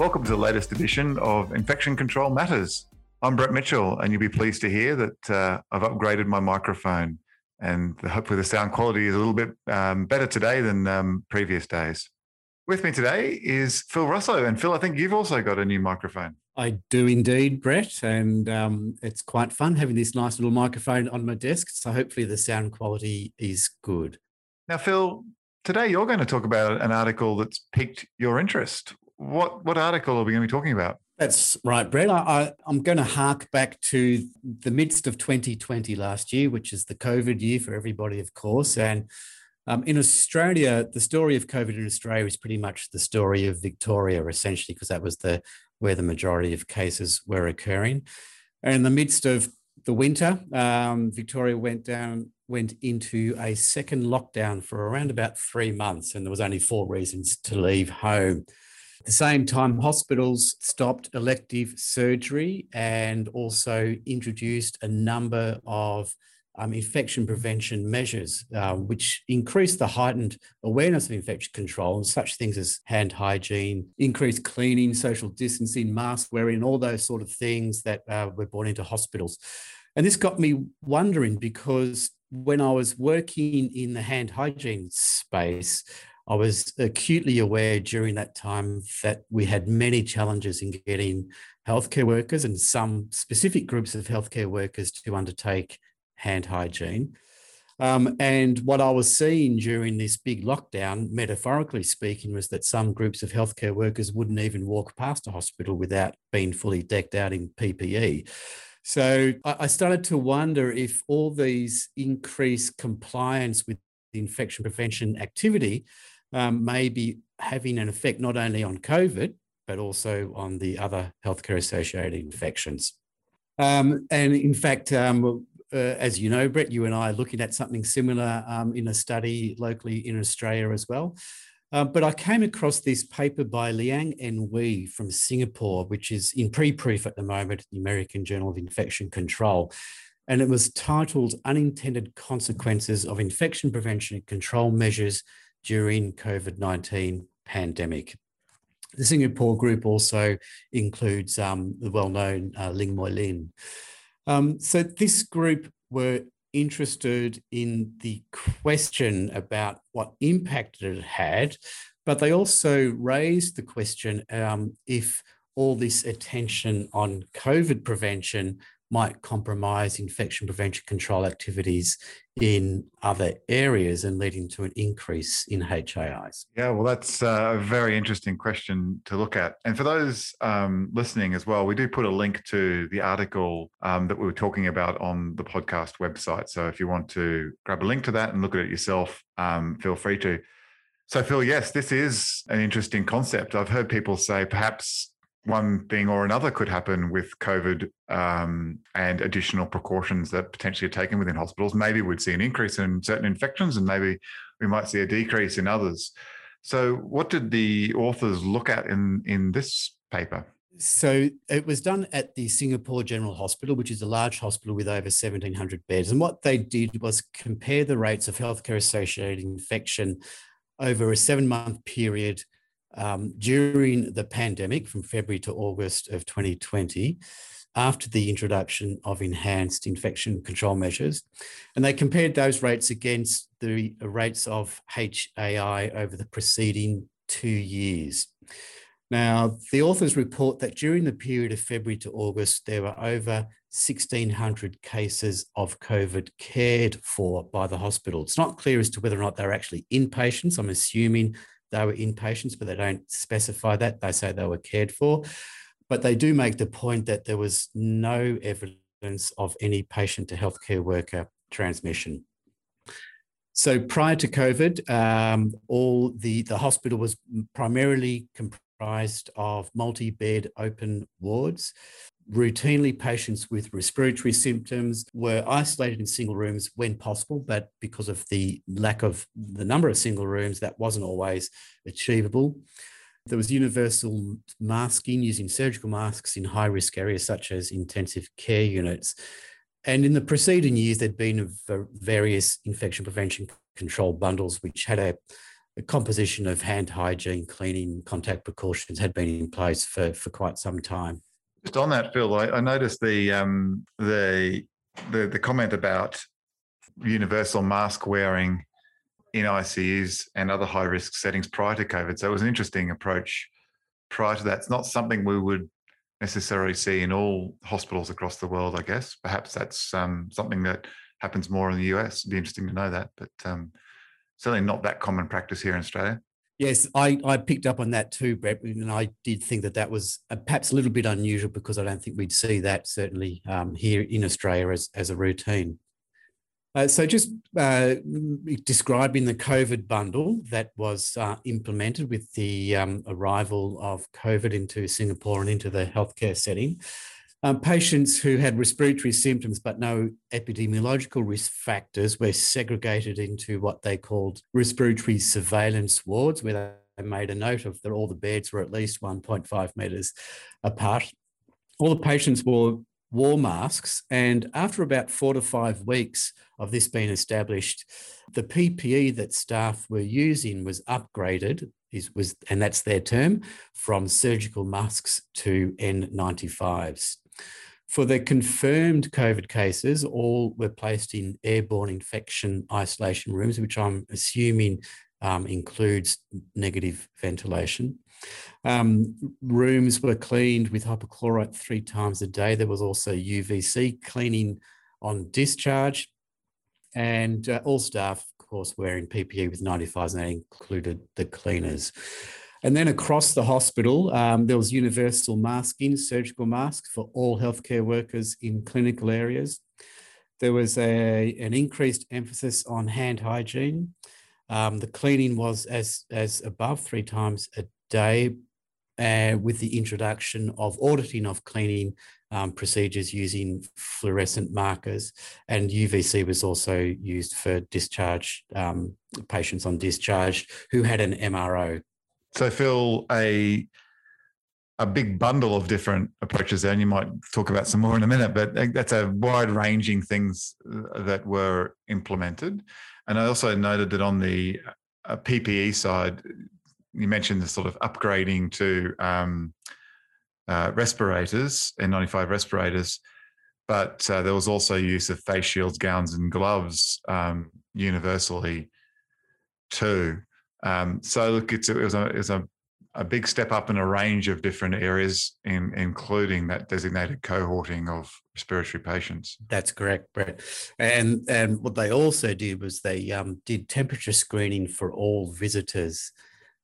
Welcome to the latest edition of Infection Control Matters. I'm Brett Mitchell, and you'll be pleased to hear that uh, I've upgraded my microphone, and hopefully the sound quality is a little bit um, better today than um, previous days. With me today is Phil Russo, and Phil, I think you've also got a new microphone. I do indeed, Brett, and um, it's quite fun having this nice little microphone on my desk. So hopefully the sound quality is good. Now, Phil, today you're going to talk about an article that's piqued your interest. What what article are we going to be talking about? That's right, Brett. I, am going to hark back to the midst of 2020 last year, which is the COVID year for everybody, of course. And um, in Australia, the story of COVID in Australia is pretty much the story of Victoria, essentially, because that was the where the majority of cases were occurring. And in the midst of the winter, um, Victoria went down, went into a second lockdown for around about three months, and there was only four reasons to leave home. At the same time, hospitals stopped elective surgery and also introduced a number of um, infection prevention measures, uh, which increased the heightened awareness of infection control and such things as hand hygiene, increased cleaning, social distancing, mask wearing, all those sort of things that uh, were brought into hospitals. And this got me wondering because when I was working in the hand hygiene space, I was acutely aware during that time that we had many challenges in getting healthcare workers and some specific groups of healthcare workers to undertake hand hygiene. Um, and what I was seeing during this big lockdown, metaphorically speaking, was that some groups of healthcare workers wouldn't even walk past a hospital without being fully decked out in PPE. So I started to wonder if all these increased compliance with infection prevention activity um, may be having an effect not only on COVID, but also on the other healthcare associated infections. Um, and in fact, um, uh, as you know, Brett, you and I are looking at something similar um, in a study locally in Australia as well. Uh, but I came across this paper by Liang En Wee from Singapore, which is in pre-proof at the moment, the American Journal of Infection Control. And it was titled Unintended Consequences of Infection Prevention and Control Measures during COVID-19 pandemic. The Singapore group also includes um, the well-known uh, Ling Moi Lin. Um, so this group were interested in the question about what impact it had, but they also raised the question um, if all this attention on COVID prevention might compromise infection prevention control activities in other areas and leading to an increase in HAIs? Yeah, well, that's a very interesting question to look at. And for those um, listening as well, we do put a link to the article um, that we were talking about on the podcast website. So if you want to grab a link to that and look at it yourself, um, feel free to. So, Phil, yes, this is an interesting concept. I've heard people say perhaps one thing or another could happen with COVID um, and additional precautions that potentially are taken within hospitals. Maybe we'd see an increase in certain infections and maybe we might see a decrease in others. So, what did the authors look at in, in this paper? So, it was done at the Singapore General Hospital, which is a large hospital with over 1,700 beds. And what they did was compare the rates of healthcare associated infection over a seven month period um, during the pandemic from February to August of 2020 after the introduction of enhanced infection control measures. And they compared those rates against the rates of HAI over the preceding two years. Now, the authors report that during the period of February to August, there were over 1,600 cases of COVID cared for by the hospital. It's not clear as to whether or not they're actually inpatients. I'm assuming they were inpatients, but they don't specify that. They say they were cared for. But they do make the point that there was no evidence of any patient to healthcare worker transmission. So prior to COVID, um, all the, the hospital was primarily comprised of multi-bed open wards routinely patients with respiratory symptoms were isolated in single rooms when possible, but because of the lack of the number of single rooms, that wasn't always achievable. There was universal masking using surgical masks in high risk areas such as intensive care units. And in the preceding years, there'd been various infection prevention control bundles, which had a, composition of hand hygiene, cleaning, contact precautions had been in place for, for quite some time. Just on that, Phil, I, I noticed the, um, the the the comment about universal mask wearing in ICUs and other high risk settings prior to COVID. So it was an interesting approach prior to that. It's not something we would necessarily see in all hospitals across the world, I guess. Perhaps that's um, something that happens more in the US. It'd be interesting to know that, but um, certainly not that common practice here in Australia. Yes, I, I picked up on that too, Brett, and I did think that that was uh, perhaps a little bit unusual because I don't think we'd see that certainly um, here in Australia as, as a routine. Uh, so, just uh, describing the COVID bundle that was uh, implemented with the um, arrival of COVID into Singapore and into the healthcare setting. Um, patients who had respiratory symptoms but no epidemiological risk factors were segregated into what they called respiratory surveillance wards, where they made a note of that all the beds were at least 1.5 metres apart. All the patients wore wore masks. And after about four to five weeks of this being established, the PPE that staff were using was upgraded, is, was, and that's their term, from surgical masks to N95s. For the confirmed COVID cases, all were placed in airborne infection isolation rooms, which I'm assuming um, includes negative ventilation. Um, rooms were cleaned with hypochlorite three times a day. There was also UVC cleaning on discharge. And uh, all staff, of course, wearing PPE with 95s, and that included the cleaners. And then across the hospital, um, there was universal masking, surgical masks for all healthcare workers in clinical areas. There was a, an increased emphasis on hand hygiene. Um, the cleaning was as, as above, three times a day uh, with the introduction of auditing of cleaning um, procedures using fluorescent markers. And UVC was also used for discharge um, patients on discharge who had an MRO. So, Phil, a a big bundle of different approaches there, and you might talk about some more in a minute, but that's a wide ranging things uh, that were implemented. And I also noted that on the uh, PPE side, you mentioned the sort of upgrading to um, uh, respirators, N95 respirators, but uh, there was also use of face shields, gowns, and gloves um, universally too. Um, so look, it's, it was, a, it was a, a, big step up in a range of different areas, in, including that designated cohorting of respiratory patients. That's correct, Brett. And and what they also did was they um, did temperature screening for all visitors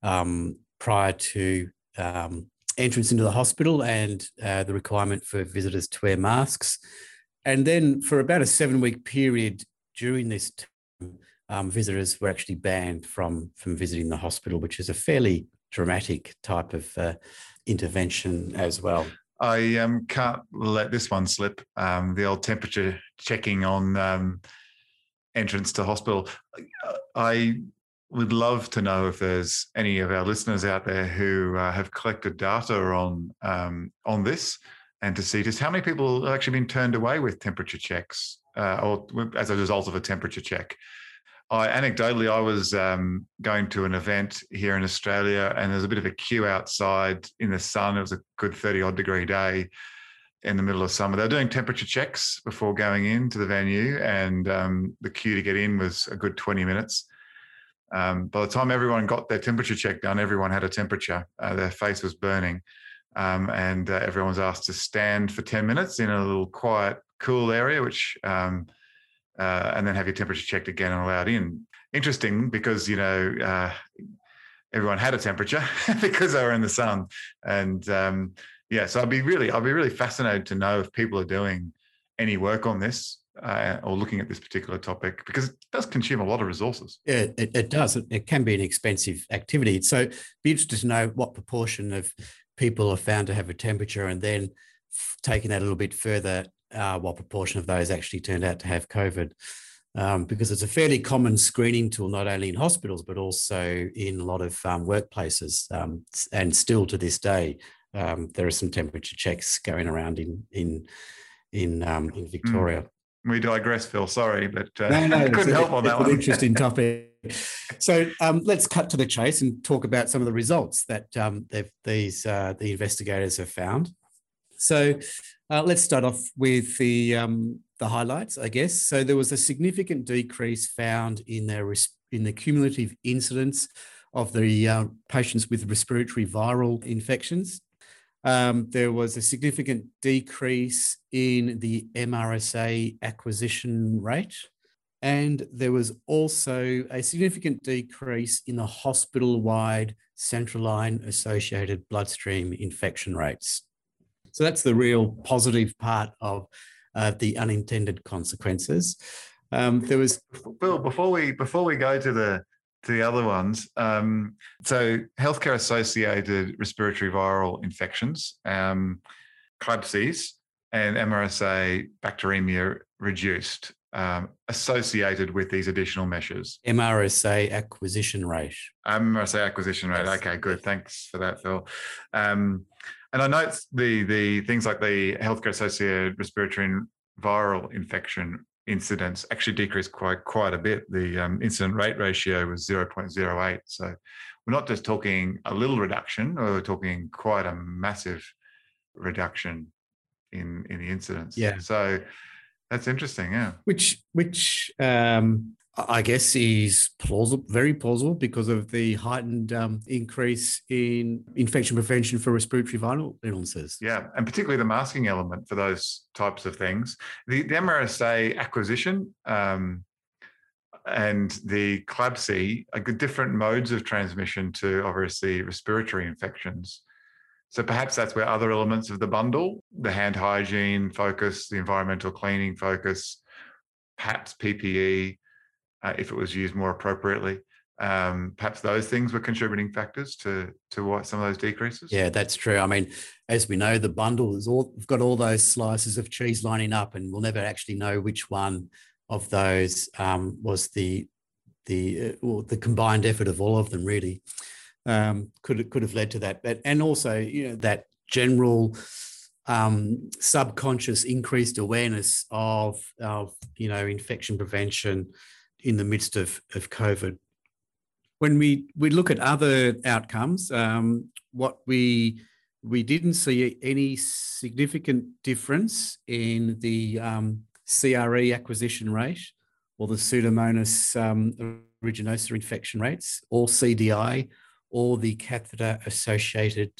um, prior to um, entrance into the hospital and uh, the requirement for visitors to wear masks. And then for about a seven week period during this um, visitors were actually banned from, from visiting the hospital, which is a fairly dramatic type of uh, intervention as well. I um, can't let this one slip. Um, the old temperature checking on um, entrance to hospital. I would love to know if there's any of our listeners out there who uh, have collected data on um, on this, and to see just how many people have actually been turned away with temperature checks, uh, or as a result of a temperature check. I anecdotally, I was um, going to an event here in Australia, and there's a bit of a queue outside in the sun. It was a good 30 odd degree day in the middle of summer. They were doing temperature checks before going into the venue, and um, the queue to get in was a good 20 minutes. Um, by the time everyone got their temperature check done, everyone had a temperature. Uh, their face was burning. Um, and uh, everyone was asked to stand for 10 minutes in a little quiet, cool area, which, um, uh, and then have your temperature checked again and allowed in. Interesting because, you know, uh, everyone had a temperature because they were in the sun. And um, yeah, so I'd be really, I'd be really fascinated to know if people are doing any work on this uh, or looking at this particular topic because it does consume a lot of resources. Yeah, it, it does. It, it, can be an expensive activity. So, be interested to know what proportion of people are found to have a temperature, and then taking that a little bit further, uh, what proportion of those actually turned out to have COVID. Um, because it's a fairly common screening tool, not only in hospitals, but also in a lot of um, workplaces. Um, and still to this day, um, there are some temperature checks going around in, in, in, um, in Victoria. Mm we digress, Phil. Sorry, but uh, no, no, couldn't help on that one. An interesting topic. So um, let's cut to the chase and talk about some of the results that um, these uh, the investigators have found. So uh, let's start off with the um, the highlights, I guess. So there was a significant decrease found in their in the cumulative incidence of the uh, patients with respiratory viral infections. Um, there was a significant decrease in the MRSA acquisition rate. And there was also a significant decrease in the hospital wide central line associated bloodstream infection rates. So that's the real positive part of uh, the unintended consequences. Um, there was Phil. Before we before we go to the to the other ones, um, so healthcare associated respiratory viral infections, um, CLABSIs, and MRSA bacteremia reduced um, associated with these additional measures? MRSA acquisition rate. MRSA acquisition rate. Yes. Okay, good. Thanks for that, Phil. Um, and I note the the things like the healthcare associated respiratory and viral infection incidence actually decreased quite quite a bit. The um, incident rate ratio was 0.08. So we're not just talking a little reduction, we're talking quite a massive reduction in in the incidence. Yeah. So that's interesting, yeah. Which which um, I guess is plausible, very plausible because of the heightened um, increase in infection prevention for respiratory viral illnesses. Yeah, and particularly the masking element for those types of things. The, the MRSA acquisition um, and the CLABSI are different modes of transmission to obviously respiratory infections. So perhaps that's where other elements of the bundle, the hand hygiene focus, the environmental cleaning focus, perhaps PPE, uh, if it was used more appropriately, um, perhaps those things were contributing factors to to what some of those decreases. Yeah, that's true. I mean, as we know, the bundle is all we've got all those slices of cheese lining up, and we'll never actually know which one of those um, was the the uh, the combined effort of all of them, really um, could could have led to that. But and also, you know, that general um, subconscious increased awareness of of you know infection prevention in the midst of of COVID. When we we look at other outcomes, um, what we we didn't see any significant difference in the um, CRE acquisition rate or the Pseudomonas um, aeruginosa infection rates or CDI or the catheter associated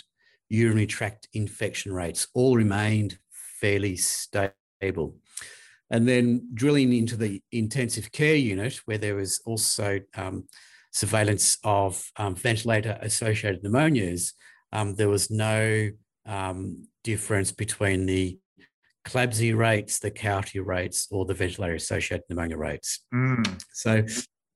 urinary tract infection rates all remained fairly stable. And then drilling into the intensive care unit, where there was also um, surveillance of um, ventilator associated pneumonias, um, there was no um, difference between the CLABSI rates, the CAUTI rates, or the ventilator associated pneumonia rates. Mm. So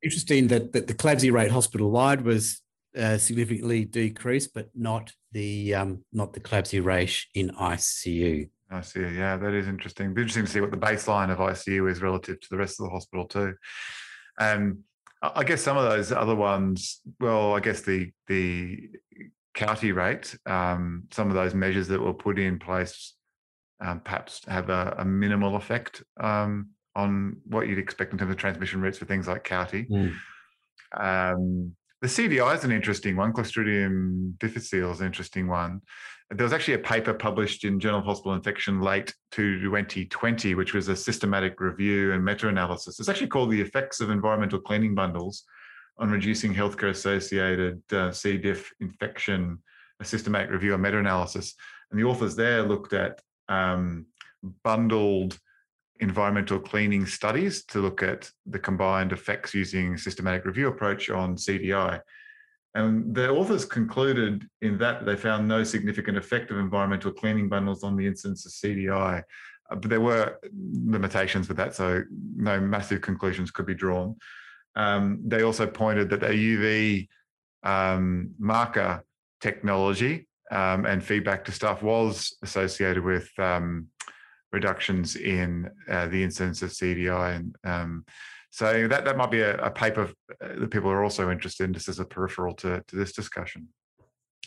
interesting that, that the CLABSI rate hospital wide was uh, significantly decreased, but not the um, not the CLABSI rate in ICU. ICU, yeah, that is interesting. Be interesting to see what the baseline of ICU is relative to the rest of the hospital too. Um, I guess some of those other ones, well, I guess the the CAUTI rate, um, some of those measures that were put in place, um, perhaps have a, a minimal effect um, on what you'd expect in terms of transmission rates for things like CAUTI. Mm. The CDI is an interesting one. Clostridium difficile is an interesting one. There was actually a paper published in Journal of Hospital Infection late to 2020, which was a systematic review and meta-analysis. It's actually called The Effects of Environmental Cleaning Bundles on Reducing Healthcare-Associated uh, C. diff infection, a systematic review and meta-analysis. And the authors there looked at um, bundled environmental cleaning studies to look at the combined effects using systematic review approach on CDI. And the authors concluded in that they found no significant effect of environmental cleaning bundles on the incidence of CDI. Uh, but there were limitations with that, so no massive conclusions could be drawn. Um, they also pointed that a UV um, marker technology um, and feedback to staff was associated with um, reductions in uh, the incidence of CDI. And um, so that, that might be a, a paper uh, that people are also interested in just as a peripheral to, to this discussion.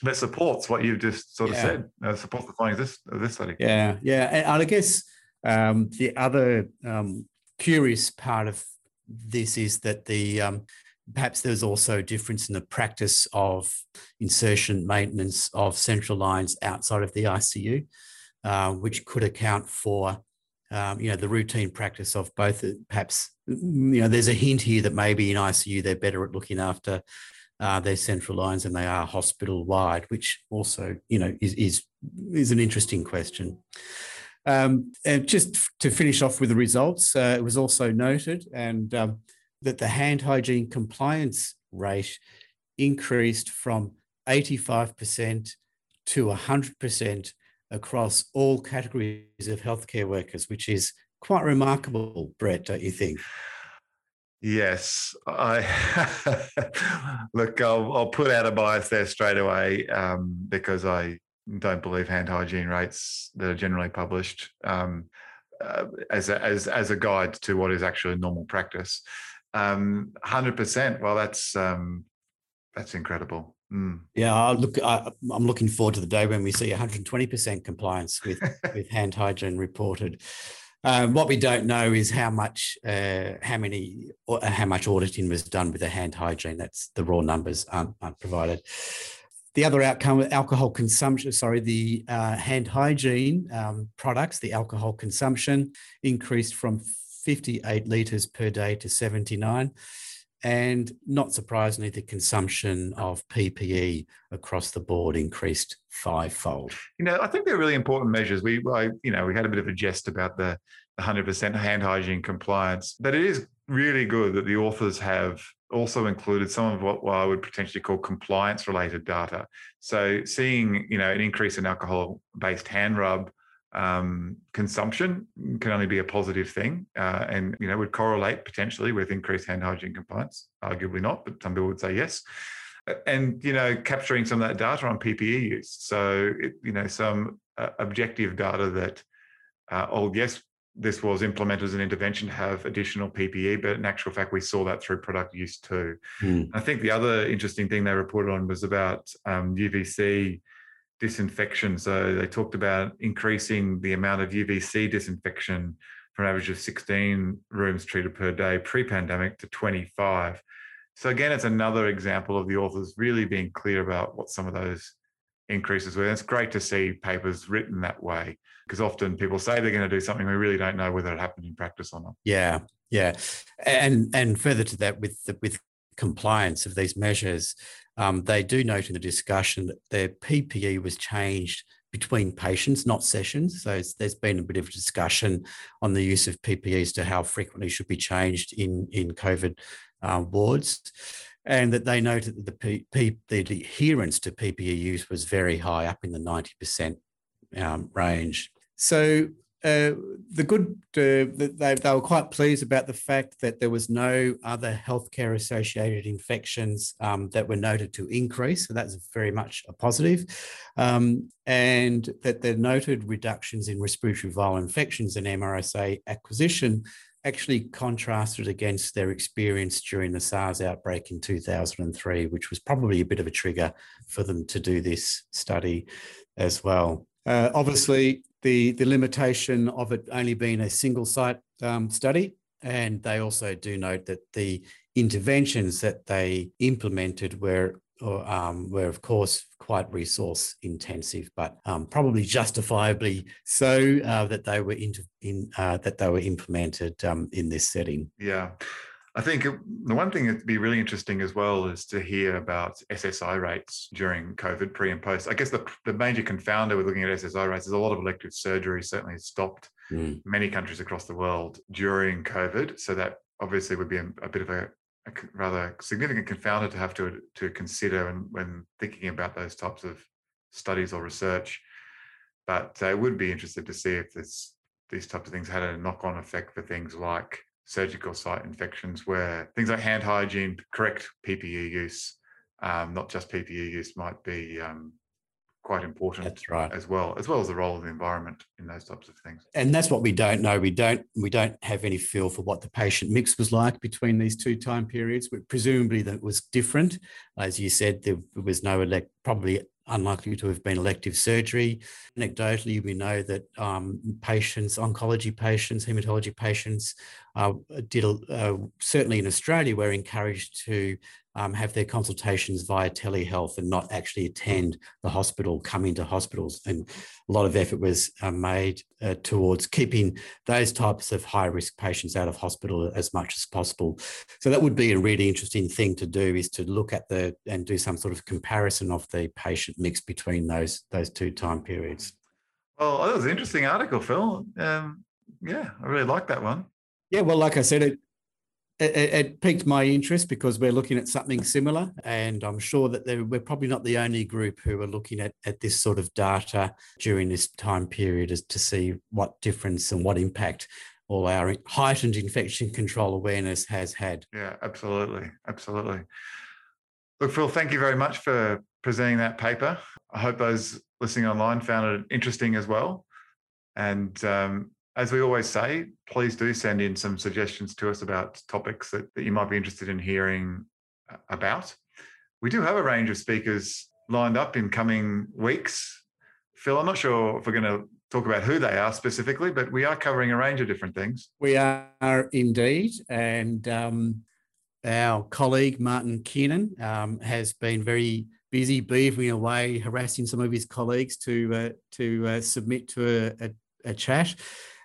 That supports what you've just sort of yeah. said, uh, supports the findings of this, of this study. Yeah, yeah. And I guess um, the other um, curious part of this is that the um, perhaps there's also a difference in the practice of insertion maintenance of central lines outside of the ICU, uh, which could account for um, you know the routine practice of both. Perhaps you know there's a hint here that maybe in ICU they're better at looking after uh, their central lines than they are hospital wide, which also you know is is is an interesting question. Um, and just to finish off with the results, uh, it was also noted and um, that the hand hygiene compliance rate increased from 85% to 100% across all categories of healthcare workers, which is quite remarkable, Brett, don't you think? Yes, I look. I'll, I'll, put out a bias there straight away um, because I don't believe hand hygiene rates that are generally published um, uh, as a, as as a guide to what is actually normal practice. Um, hundred percent. Well, that's um, that's incredible. Mm. Yeah, I look. I, am looking forward to the day when we see 120 percent compliance with with hand hygiene reported. Um, what we don't know is how much, uh, how many, or how much auditing was done with the hand hygiene. That's the raw numbers aren't, aren't provided. The other outcome, alcohol consumption, sorry, the uh, hand hygiene um, products, the alcohol consumption increased from 58 litres per day to 79. And not surprisingly, the consumption of PPE across the board increased fivefold. You know, I think they're really important measures. We, I, you know, we had a bit of a jest about the 100% hand hygiene compliance, but it is really good that the authors have also included some of what I would potentially call compliance related data. So seeing, you know, an increase in alcohol based hand rub um, consumption can only be a positive thing, uh, and you know would correlate potentially with increased hand hygiene compliance. Arguably not, but some people would say yes. And you know, capturing some of that data on PPE use. So it, you know, some uh, objective data that, uh, oh yes, this was implemented as an intervention to have additional PPE, but in actual fact, we saw that through product use too. Mm. I think the other interesting thing they reported on was about um, UVC disinfection. So they talked about increasing the amount of UVC disinfection from an average of 16 rooms treated per day pre-pandemic to 25. So again, it's another example of the authors really being clear about what some of those increases were. And it's great to see papers written that way because often people say they're going to do something, we really don't know whether it happened in practice or not. Yeah, yeah, and and further to that, with the, with compliance of these measures, um, they do note in the discussion that their PPE was changed between patients, not sessions. So there's been a bit of discussion on the use of PPEs to how frequently should be changed in, in COVID uh, wards. And that they noted that the, P, P, the adherence to PPE use was very high, up in the 90% um, range. So uh, the good, uh, they, they were quite pleased about the fact that there was no other healthcare associated infections um, that were noted to increase. So that's very much a positive. Um, and that they noted reductions in respiratory viral infections and MRSA acquisition actually contrasted against their experience during the SARS outbreak in 2003, which was probably a bit of a trigger for them to do this study as well. Uh, obviously, the, the limitation of it only being a single site um, study. And they also do note that the interventions that they implemented were, or, um, were of course, quite resource intensive, but um, probably justifiably so uh, that they were in, in uh, that they were implemented um, in this setting. Yeah. I think the one thing that'd be really interesting as well is to hear about SSI rates during COVID pre and post. I guess the, the major confounder with looking at SSI rates is a lot of elective surgery certainly stopped mm. many countries across the world during COVID. So that obviously would be a, a bit of a, a, rather significant confounder to have to, to consider when, when thinking about those types of studies or research. But I would be interested to see if this, these types of things had a knock on effect for things like surgical site infections where things like hand hygiene, correct PPE use, um, not just PPE use, might be um, quite important that's right. as well, as well as the role of the environment in those types of things. And that's what we don't know. We don't we don't have any feel for what the patient mix was like between these two time periods. But presumably that was different. As you said, there was no elect probably unlikely to have been elective surgery. Anecdotally, we know that um, patients, oncology patients, hematology patients, uh, did uh, certainly in Australia, were encouraged to um, have their consultations via telehealth and not actually attend the hospital, come into hospitals. And a lot of effort was uh, made uh, towards keeping those types of high risk patients out of hospital as much as possible. So that would be a really interesting thing to do is to look at the and do some sort of comparison of the patient mix between those those two time periods. Well, that was an interesting article, Phil. Um, yeah, I really like that one. Yeah, well, like I said, it, it, it, piqued my interest because we're looking at something similar, and I'm sure that we're probably not the only group who are looking at, at this sort of data during this time period as to see what difference and what impact all our heightened infection control awareness has had. Yeah, absolutely, absolutely. Look, Phil, thank you very much for presenting that paper. I hope those listening online found it interesting as well. And um, as we always say, please do send in some suggestions to us about topics that, that you might be interested in hearing uh, about. We do have a range of speakers lined up in coming weeks. Phil, I'm not sure if we're going to talk about who they are specifically, but we are covering a range of different things. We are indeed. And um, our colleague, Martin Kiernan, um, has been very busy beavering away, harassing some of his colleagues to, uh, to uh, submit to a, a, a chat.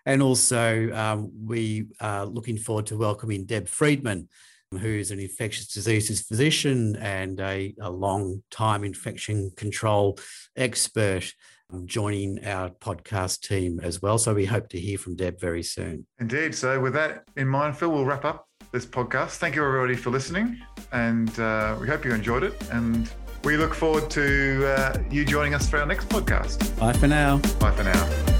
And also, um, we are looking forward to welcoming Deb Friedman, who's an infectious diseases physician and a, a long time infection control expert. Um, joining our podcast team as well. So we hope to hear from Deb very soon. Indeed. So, with that in mind, Phil, we'll wrap up this podcast. Thank you, everybody, for listening. And uh, we hope you enjoyed it. And we look forward to uh, you joining us for our next podcast. Bye for now. Bye for now.